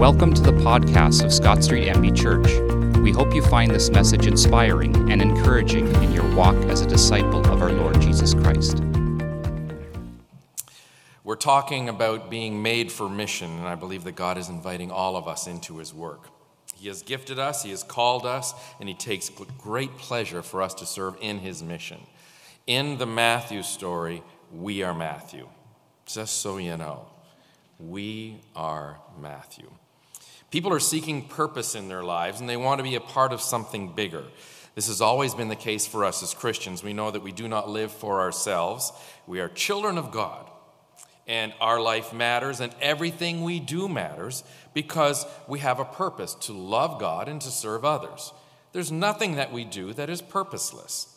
Welcome to the podcast of Scott Street MB Church. We hope you find this message inspiring and encouraging in your walk as a disciple of our Lord Jesus Christ. We're talking about being made for mission, and I believe that God is inviting all of us into His work. He has gifted us, He has called us, and He takes great pleasure for us to serve in His mission. In the Matthew story, we are Matthew. Just so you know, we are Matthew. People are seeking purpose in their lives and they want to be a part of something bigger. This has always been the case for us as Christians. We know that we do not live for ourselves, we are children of God. And our life matters, and everything we do matters because we have a purpose to love God and to serve others. There's nothing that we do that is purposeless.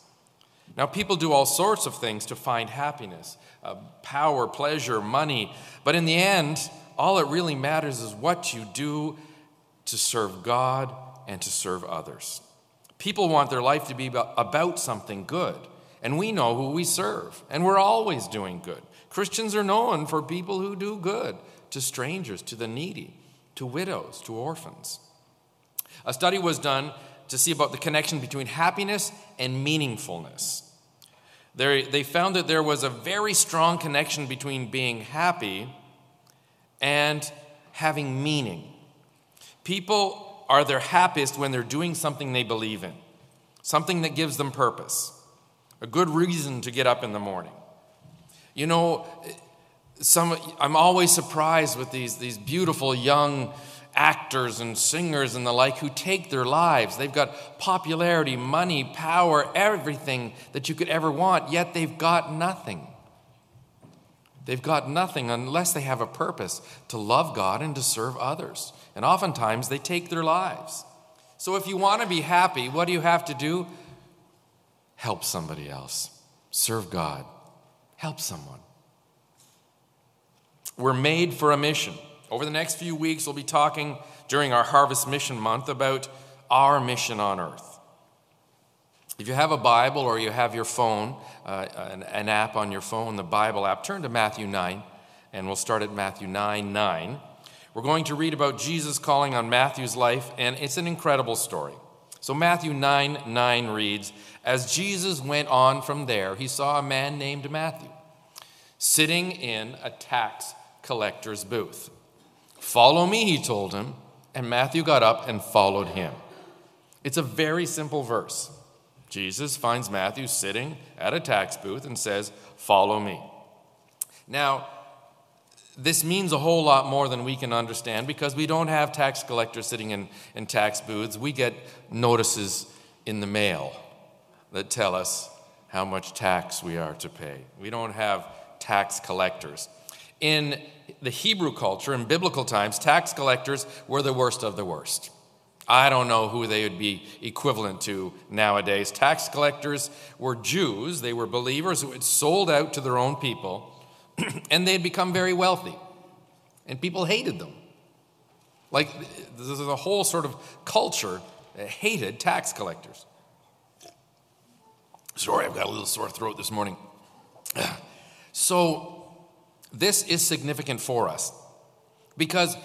Now, people do all sorts of things to find happiness uh, power, pleasure, money, but in the end, all it really matters is what you do to serve God and to serve others. People want their life to be about something good, and we know who we serve, and we're always doing good. Christians are known for people who do good to strangers, to the needy, to widows, to orphans. A study was done to see about the connection between happiness and meaningfulness. They found that there was a very strong connection between being happy and having meaning. People are their happiest when they're doing something they believe in, something that gives them purpose, a good reason to get up in the morning. You know, some, I'm always surprised with these, these beautiful young actors and singers and the like who take their lives. They've got popularity, money, power, everything that you could ever want, yet they've got nothing. They've got nothing unless they have a purpose to love God and to serve others. And oftentimes they take their lives. So if you want to be happy, what do you have to do? Help somebody else, serve God, help someone. We're made for a mission. Over the next few weeks, we'll be talking during our Harvest Mission Month about our mission on earth. If you have a Bible or you have your phone, uh, an, an, app on your phone, the Bible app, turn to Matthew 9, and we'll start at Matthew 9 9. We're going to read about Jesus calling on Matthew's life, and it's an incredible story. So, Matthew 9 9 reads As Jesus went on from there, he saw a man named Matthew sitting in a tax collector's booth. Follow me, he told him, and Matthew got up and followed him. It's a very simple verse. Jesus finds Matthew sitting at a tax booth and says, Follow me. Now, this means a whole lot more than we can understand because we don't have tax collectors sitting in, in tax booths. We get notices in the mail that tell us how much tax we are to pay. We don't have tax collectors. In the Hebrew culture, in biblical times, tax collectors were the worst of the worst. I don't know who they would be equivalent to nowadays. Tax collectors were Jews, they were believers who had sold out to their own people, and they had become very wealthy. And people hated them. Like, there's a whole sort of culture that hated tax collectors. Sorry, I've got a little sore throat this morning. So, this is significant for us because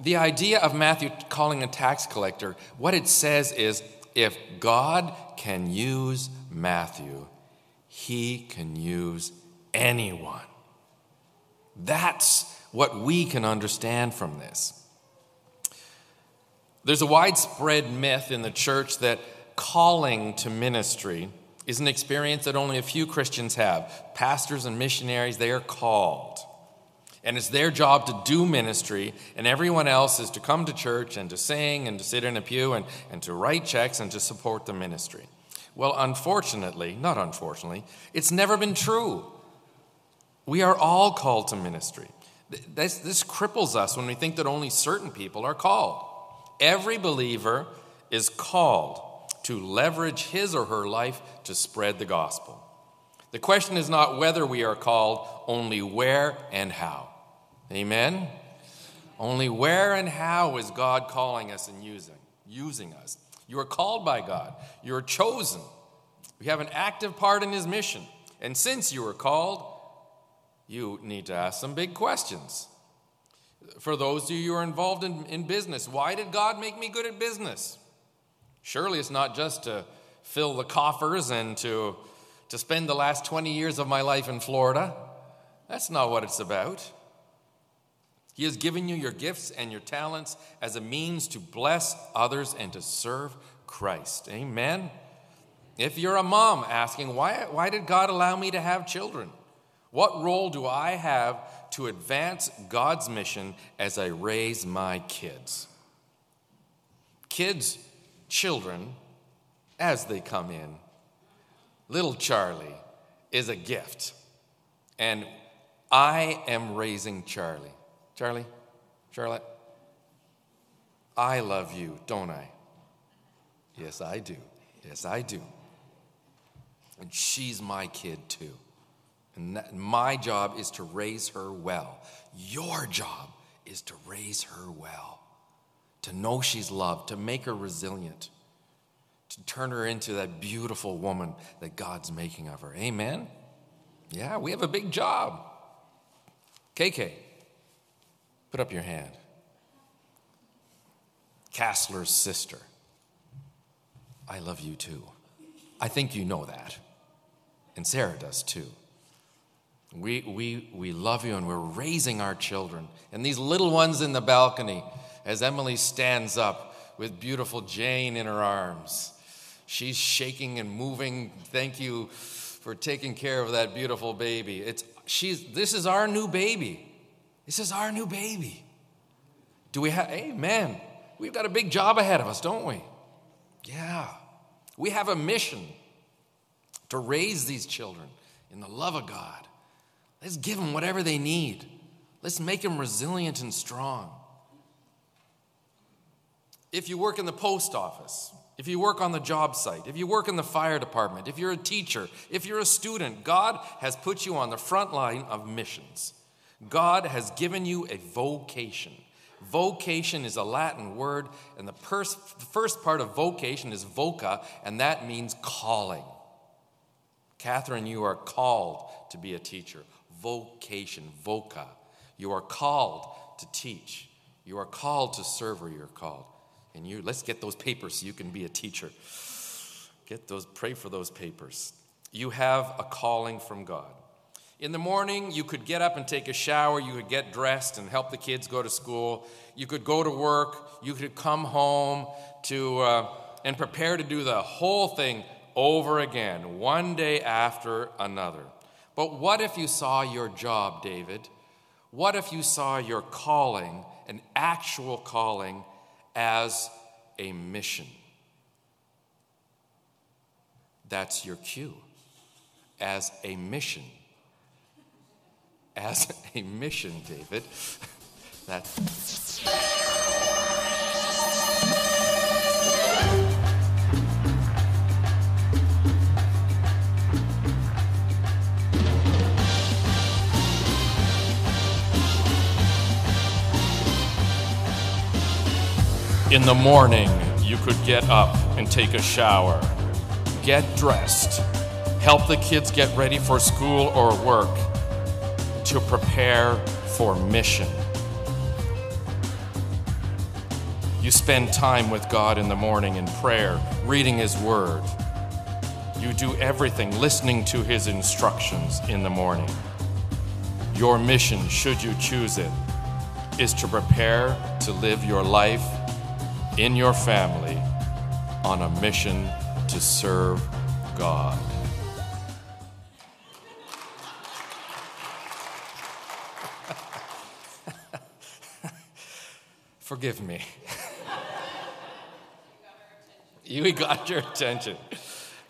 the idea of Matthew calling a tax collector, what it says is if God can use Matthew, he can use anyone. That's what we can understand from this. There's a widespread myth in the church that calling to ministry is an experience that only a few Christians have. Pastors and missionaries, they are called and it's their job to do ministry, and everyone else is to come to church and to sing and to sit in a pew and, and to write checks and to support the ministry. Well, unfortunately, not unfortunately, it's never been true. We are all called to ministry. This, this cripples us when we think that only certain people are called. Every believer is called to leverage his or her life to spread the gospel. The question is not whether we are called, only where and how. Amen? Only where and how is God calling us and using, using us? You are called by God. You are chosen. We have an active part in His mission. And since you are called, you need to ask some big questions. For those of you who are involved in, in business, why did God make me good at business? Surely it's not just to fill the coffers and to, to spend the last 20 years of my life in Florida. That's not what it's about. He has given you your gifts and your talents as a means to bless others and to serve Christ. Amen. If you're a mom asking, why, why did God allow me to have children? What role do I have to advance God's mission as I raise my kids? Kids, children, as they come in, little Charlie is a gift. And I am raising Charlie. Charlie, Charlotte, I love you, don't I? Yes, I do. Yes, I do. And she's my kid too. And that, my job is to raise her well. Your job is to raise her well, to know she's loved, to make her resilient, to turn her into that beautiful woman that God's making of her. Amen? Yeah, we have a big job. KK, put up your hand. Castler's sister. I love you too. I think you know that. And Sarah does too. We, we, we love you and we're raising our children. And these little ones in the balcony, as Emily stands up with beautiful Jane in her arms, she's shaking and moving. Thank you for taking care of that beautiful baby. It's, she's, this is our new baby. This is our new baby. Do we have, amen. We've got a big job ahead of us, don't we? Yeah. We have a mission to raise these children in the love of God. Let's give them whatever they need. Let's make them resilient and strong. If you work in the post office, if you work on the job site, if you work in the fire department, if you're a teacher, if you're a student, God has put you on the front line of missions. God has given you a vocation. Vocation is a Latin word, and the, pers- first part of vocation is voca, and that means calling. Catherine, you are called to be a teacher. Vocation, voca. You are called to teach. You are called to serve where you're called. And you let's get those papers so you can be a teacher. Get those, pray for those papers. You have a calling from God. In the morning, you could get up and take a shower, you could get dressed and help the kids go to school, you could go to work, you could come home to uh, and prepare to do the whole thing over again, one day after another. But what if you saw your job, David? What if you saw your calling, an actual calling, as a mission? That's your cue. As a mission. As a mission, David. That's. In the morning, you could get up and take a shower, get dressed, help the kids get ready for school or work, to prepare for mission. You spend time with God in the morning in prayer, reading His Word. You do everything listening to His instructions in the morning. Your mission, should you choose it, is to prepare to live your life in your family on a mission to serve God. Forgive me. you got your attention.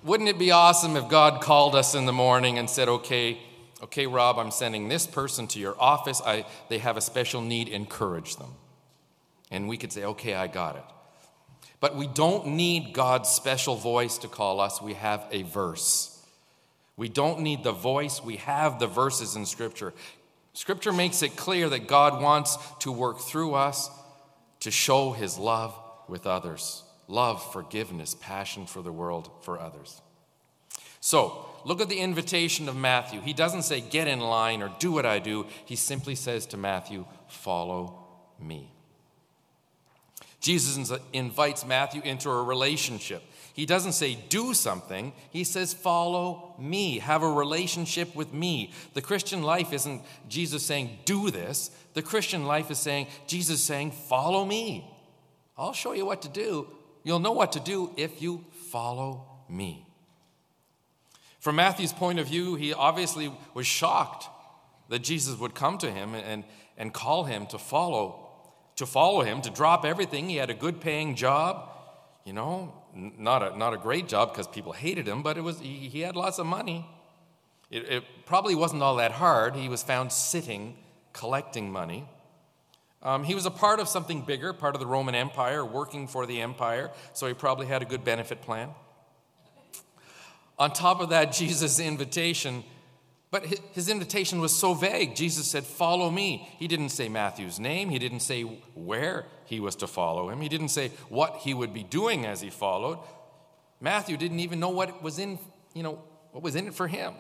Wouldn't it be awesome if God called us in the morning and said, okay, okay, Rob, I'm sending this person to your office. I, they have a special need, encourage them. And we could say, okay, I got it. But we don't need God's special voice to call us, we have a verse. We don't need the voice, we have the verses in Scripture. Scripture makes it clear that God wants to work through us to show his love with others love, forgiveness, passion for the world, for others. So, look at the invitation of Matthew. He doesn't say, get in line or do what I do. He simply says to Matthew, follow me. Jesus invites Matthew into a relationship. He doesn't say, do something. He says, follow me. Have a relationship with me. The Christian life isn't Jesus saying, do this. The Christian life is saying, Jesus saying, follow me. I'll show you what to do. You'll know what to do if you follow me. From Matthew's point of view, he obviously was shocked that Jesus would come to him and, and call him to follow to follow him, to drop everything. He had a good paying job, you know, not a, not a great job because people hated him, but it was, he, he had lots of money. It, it, probably wasn't all that hard. He was found sitting, collecting money. Um, he was a part of something bigger, part of the Roman Empire, working for the empire, so he probably had a good benefit plan. On top of that, Jesus' invitation but his invitation was so vague. Jesus said, Follow me. He didn't say Matthew's name. He didn't say where he was to follow him. He didn't say what he would be doing as he followed. Matthew didn't even know what was in, you know, what was in it for him.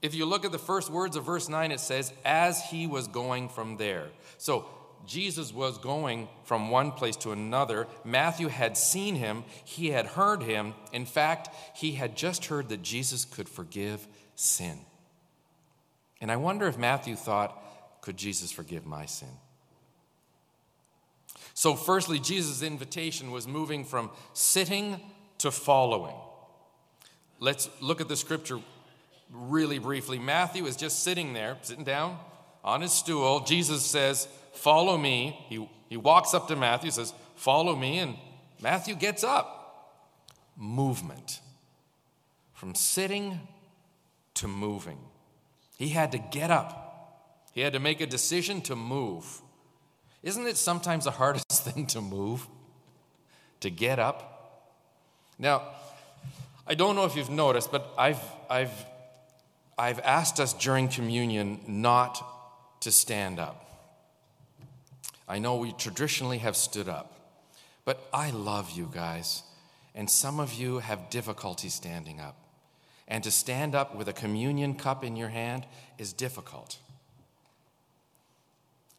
If you look at the first words of verse 9, it says, as he was going from there. So Jesus was going from one place to another. Matthew had seen him, he had heard him. In fact, he had just heard that Jesus could forgive sin. And I wonder if Matthew thought, could Jesus forgive my sin? So, firstly, Jesus' invitation was moving from sitting to following. Let's look at the scripture really briefly. Matthew is just sitting there, sitting down on his stool. Jesus says, Follow me. He, he walks up to Matthew, says, Follow me. And Matthew gets up. Movement. From sitting to moving. He had to get up, he had to make a decision to move. Isn't it sometimes the hardest thing to move? To get up? Now, I don't know if you've noticed, but I've, I've, I've asked us during communion not to stand up. I know we traditionally have stood up, but I love you guys, and some of you have difficulty standing up and to stand up with a communion cup in your hand is difficult.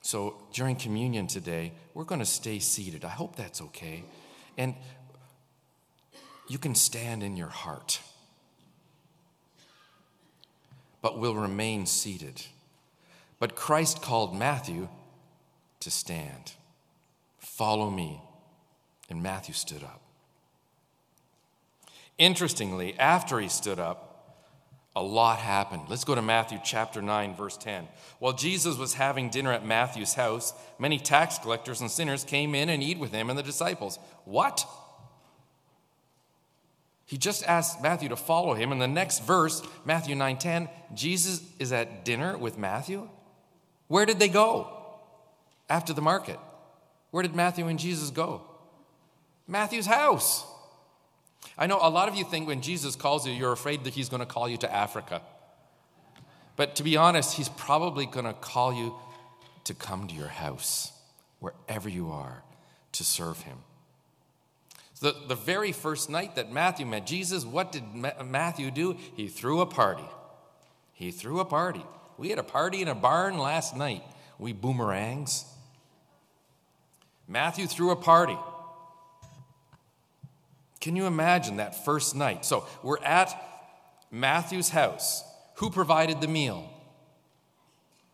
So during communion today, we're going to stay seated. I hope that's okay. And you can stand in your heart, but we'll remain seated. But Christ called Matthew to stand. Follow me. And Matthew stood up. Interestingly, after he stood up, a lot happened. Let's go to Matthew chapter 9, verse 10. While Jesus was having dinner at Matthew's house, many tax collectors and sinners came in and eat with him and the disciples. What? He just asked Matthew to follow him. In the next verse, Matthew 9:10, Jesus is at dinner with Matthew. Where did they go? After the market. Where did Matthew and Jesus go? Matthew's house. I know a lot of you think when Jesus calls you, you're afraid that he's going to call you to Africa. But to be honest, he's probably going to call you to come to your house, wherever you are, to serve him. The, the very first night that Matthew met Jesus, what did Ma- Matthew do? He threw a party. He threw a party. We had a party in a barn last night. We boomerangs. Matthew threw a party. Can you imagine that first night? So we're at Matthew's house. Who provided the meal?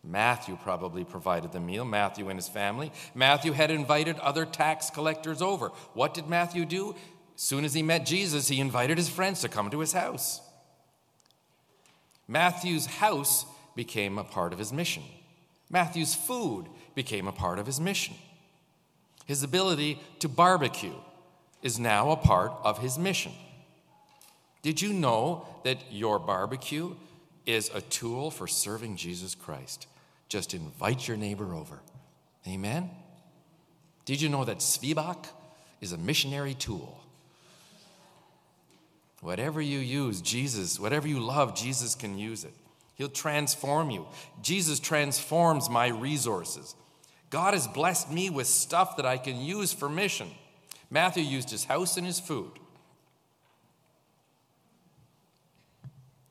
Matthew probably provided the meal, Matthew and his family. Matthew had invited other tax collectors over. What did Matthew do? As soon as he met Jesus, he invited his friends to come to his house. Matthew's house became a part of his mission. Matthew's food became a part of his mission. His ability to barbecue is now a part of his mission. Did you know that your barbecue is a tool for serving Jesus Christ? Just invite your neighbor over. Amen? Did you know that Svebak is a missionary tool? Whatever you use, Jesus, whatever you love, Jesus can use it. He'll transform you. Jesus transforms my resources. God has blessed me with stuff that I can use for mission. Matthew used his house and his food.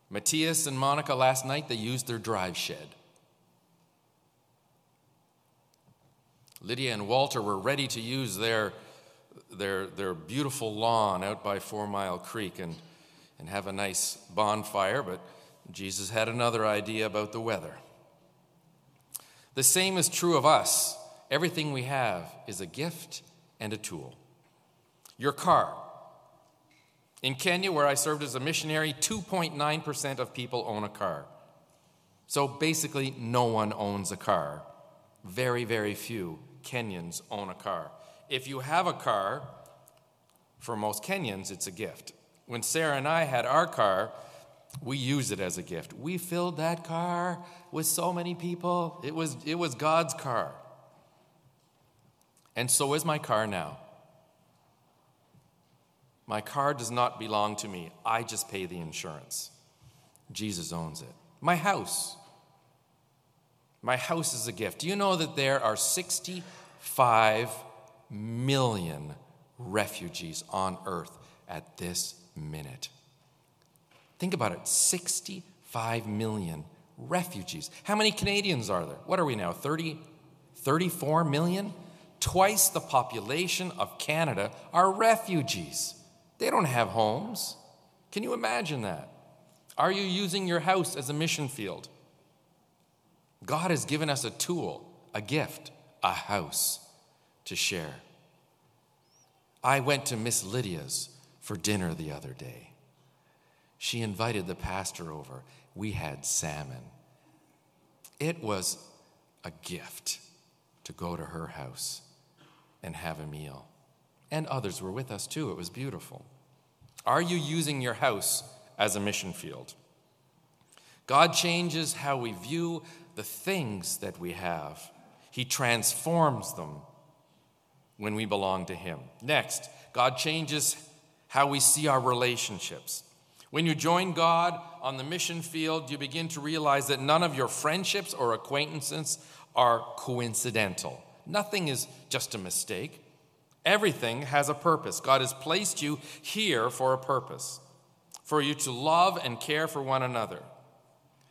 Matthias and Monica last night, they used their drive shed. Lydia and Walter were ready to use their, their, their beautiful lawn out by Four Mile Creek and, and have a nice bonfire, but Jesus had another idea about the weather. The same is true of us. Everything we have is a gift and a tool. Your car. In Kenya, where I served as a missionary, 2.9% of people own a car. So basically, no one owns a car. Very, very few Kenyans own a car. If you have a car, for most Kenyans, it's a gift. When Sarah and I had our car, we used it as a gift. We filled that car with so many people. It was, it was God's car. And so is my car now. My car does not belong to me. I just pay the insurance. Jesus owns it. My house. My house is a gift. Do you know that there are 65 million refugees on earth at this minute? Think about it 65 million refugees. How many Canadians are there? What are we now? 30, 34 million? Twice the population of Canada are refugees. They don't have homes. Can you imagine that? Are you using your house as a mission field? God has given us a tool, a gift, a house to share. I went to Miss Lydia's for dinner the other day. She invited the pastor over. We had salmon. It was a gift to go to her house and have a meal. And others were with us too. It was beautiful. Are you using your house as a mission field? God changes how we view the things that we have, He transforms them when we belong to Him. Next, God changes how we see our relationships. When you join God on the mission field, you begin to realize that none of your friendships or acquaintances are coincidental. Nothing is just a mistake. Everything has a purpose. God has placed you here for a purpose, for you to love and care for one another.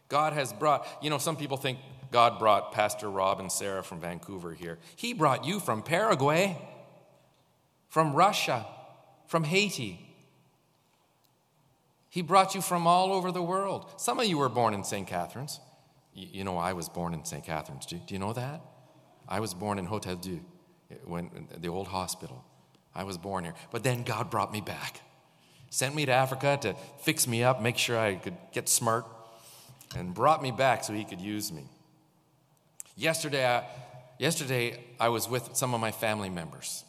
God has brought, you know, some people think God brought Pastor Rob and Sarah from Vancouver here. He brought you from Paraguay, from Russia, from Haiti, he brought you from all over the world. Some of you were born in St. Catharines. You, know, I was born in St. Catharines. Do, you know that? I was born in Hotel Dieu, when, the old hospital. I was born here. But then God brought me back, sent me to Africa to fix me up, make sure I could get smart, and brought me back so He could use me. Yesterday, I, yesterday, I was with some of my family members,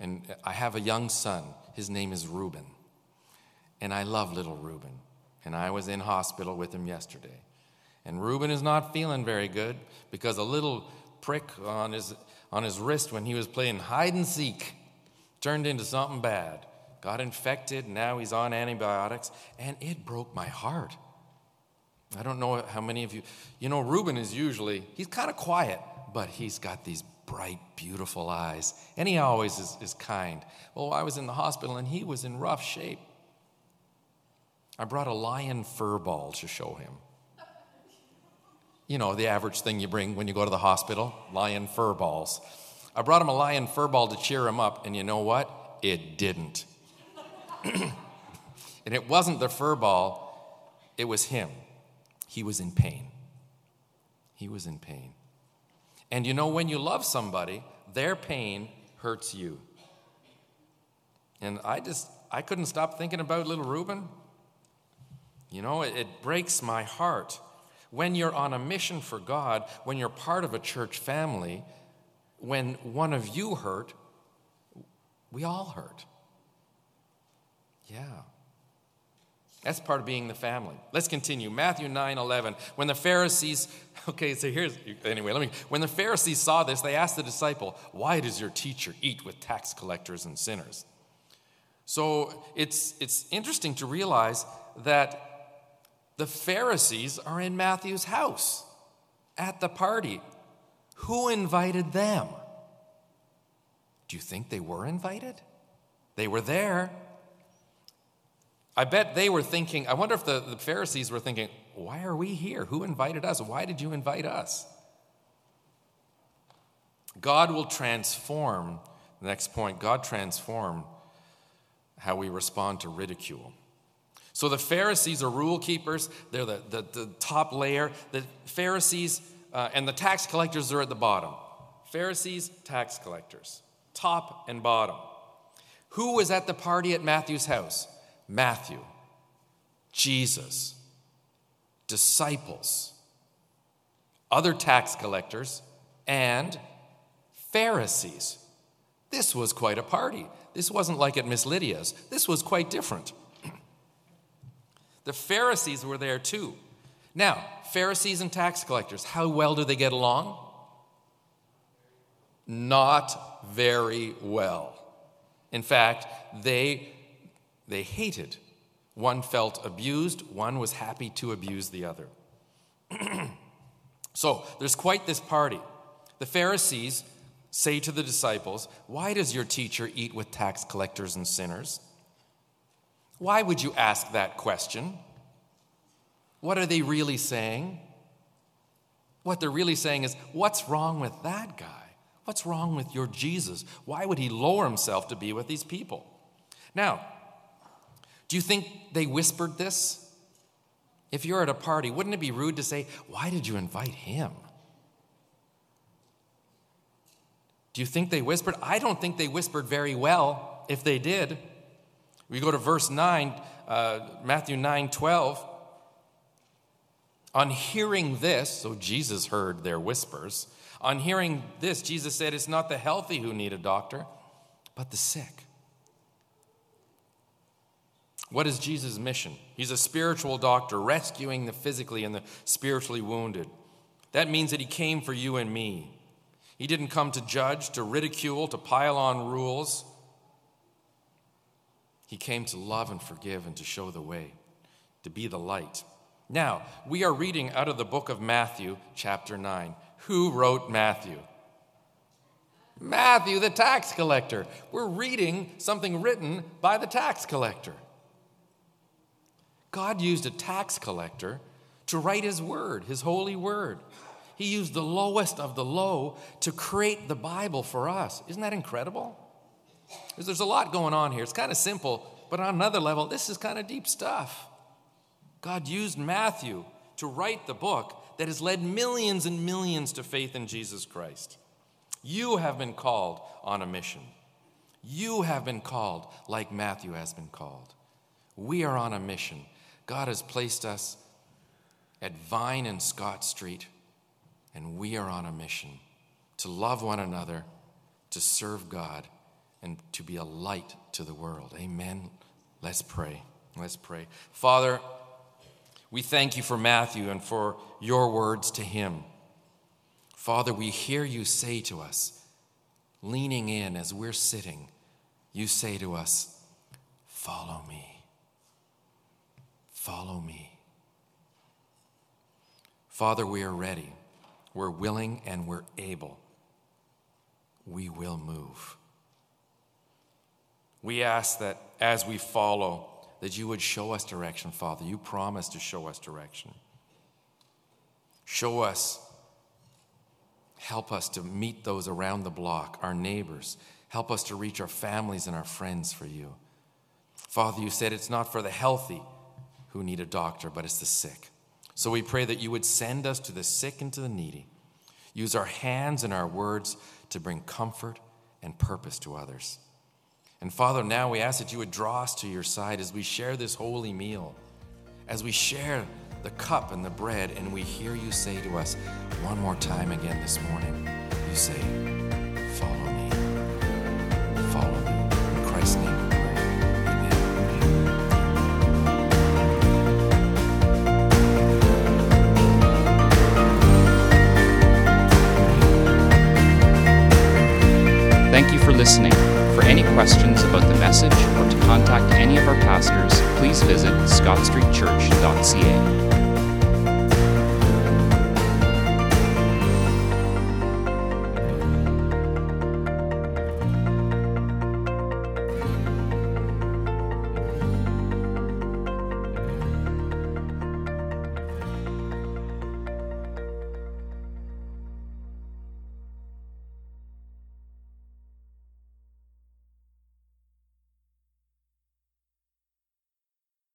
and I have a young son. His name is Reuben. And I love little Reuben. And I was in hospital with him yesterday. And Reuben is not feeling very good because a little prick on his, on his wrist when he was playing hide and seek turned into something bad. Got infected, now he's on antibiotics, and it broke my heart. I don't know how many of you, you know, Reuben is usually, he's kind of quiet, but he's got these bright, beautiful eyes, and he always is, is kind. Well, I was in the hospital and he was in rough shape. I brought a lion fur ball to show him. You know, the average thing you bring when you go to the hospital lion fur balls. I brought him a lion fur ball to cheer him up, and you know what? It didn't. and it wasn't the fur ball, it was him. He was in pain. He was in pain. And you know, when you love somebody, their pain hurts you. And I just, I couldn't stop thinking about little Reuben. You know, it, it breaks my heart. When you're on a mission for God, when you're part of a church family, when one of you hurt, we all hurt. Yeah. That's part of being the family. Let's continue. Matthew 9 11. When the Pharisees, okay, so here's, anyway, let me, when the Pharisees saw this, they asked the disciple, Why does your teacher eat with tax collectors and sinners? So it's, it's interesting to realize that the Pharisees are in Matthew's house at the party. Who invited them? Do you think they were invited? They were there. I bet they were thinking, I wonder if the, the Pharisees were thinking, why are we here? Who invited us? Why did you invite us? God will transform, the next point, God transform how we respond to ridicule. So the Pharisees are rule keepers, they're the, the, the top layer. The Pharisees uh, and the tax collectors are at the bottom. Pharisees, tax collectors, top and bottom. Who was at the party at Matthew's house? Matthew, Jesus, disciples, other tax collectors, and Pharisees. This was quite a party. This wasn't like at Miss Lydia's. This was quite different. The Pharisees were there too. Now, Pharisees and tax collectors, how well do they get along? Not very well. In fact, they, they hated. One felt abused, one was happy to abuse the other. so there's quite this party. The Pharisees say to the disciples, Why does your teacher eat with tax collectors and sinners? Why would you ask that question? What are they really saying? What they're really saying is, What's wrong with that guy? What's wrong with your Jesus? Why would he lower himself to be with these people? Now, do you think they whispered this? If you're at a party, wouldn't it be rude to say, Why did you invite him? Do you think they whispered? I don't think they whispered very well if they did. We go to verse 9, uh, Matthew 9 12. On hearing this, so Jesus heard their whispers. On hearing this, Jesus said, It's not the healthy who need a doctor, but the sick. What is Jesus' mission? He's a spiritual doctor, rescuing the physically and the spiritually wounded. That means that he came for you and me. He didn't come to judge, to ridicule, to pile on rules. He came to love and forgive and to show the way, to be the light. Now, we are reading out of the book of Matthew, chapter 9. Who wrote Matthew? Matthew, the tax collector. We're reading something written by the tax collector. God used a tax collector to write his word, his holy word. He used the lowest of the low to create the Bible for us. Isn't that incredible? There's a lot going on here. It's kind of simple, but on another level, this is kind of deep stuff. God used Matthew to write the book that has led millions and millions to faith in Jesus Christ. You have been called on a mission. You have been called like Matthew has been called. We are on a mission. God has placed us at Vine and Scott Street and we are on a mission to love one another, to serve God, and to be a light to the world. Amen. Let's pray. Let's pray. Father, we thank you for Matthew and for your words to him. Father, we hear you say to us, leaning in as we're sitting, you say to us, Follow me. Follow me. Father, we are ready we're willing and we're able, we will move. We ask that as we follow, that you would show us direction, Father. You promised to show us direction. Show us, help us to meet those around the block, our neighbors. Help us to reach our families and our friends for you. Father, you said it's not for the healthy who need a doctor, but it's the sick. So we pray that you would send us to the sick and to the needy. Use our hands and our words to bring comfort and purpose to others. And Father, now we ask that you would draw us to your side as we share this holy meal, as we share the cup and the bread, and we hear you say to us one more time again this morning, you say, Follow me. Follow me. In Christ's name.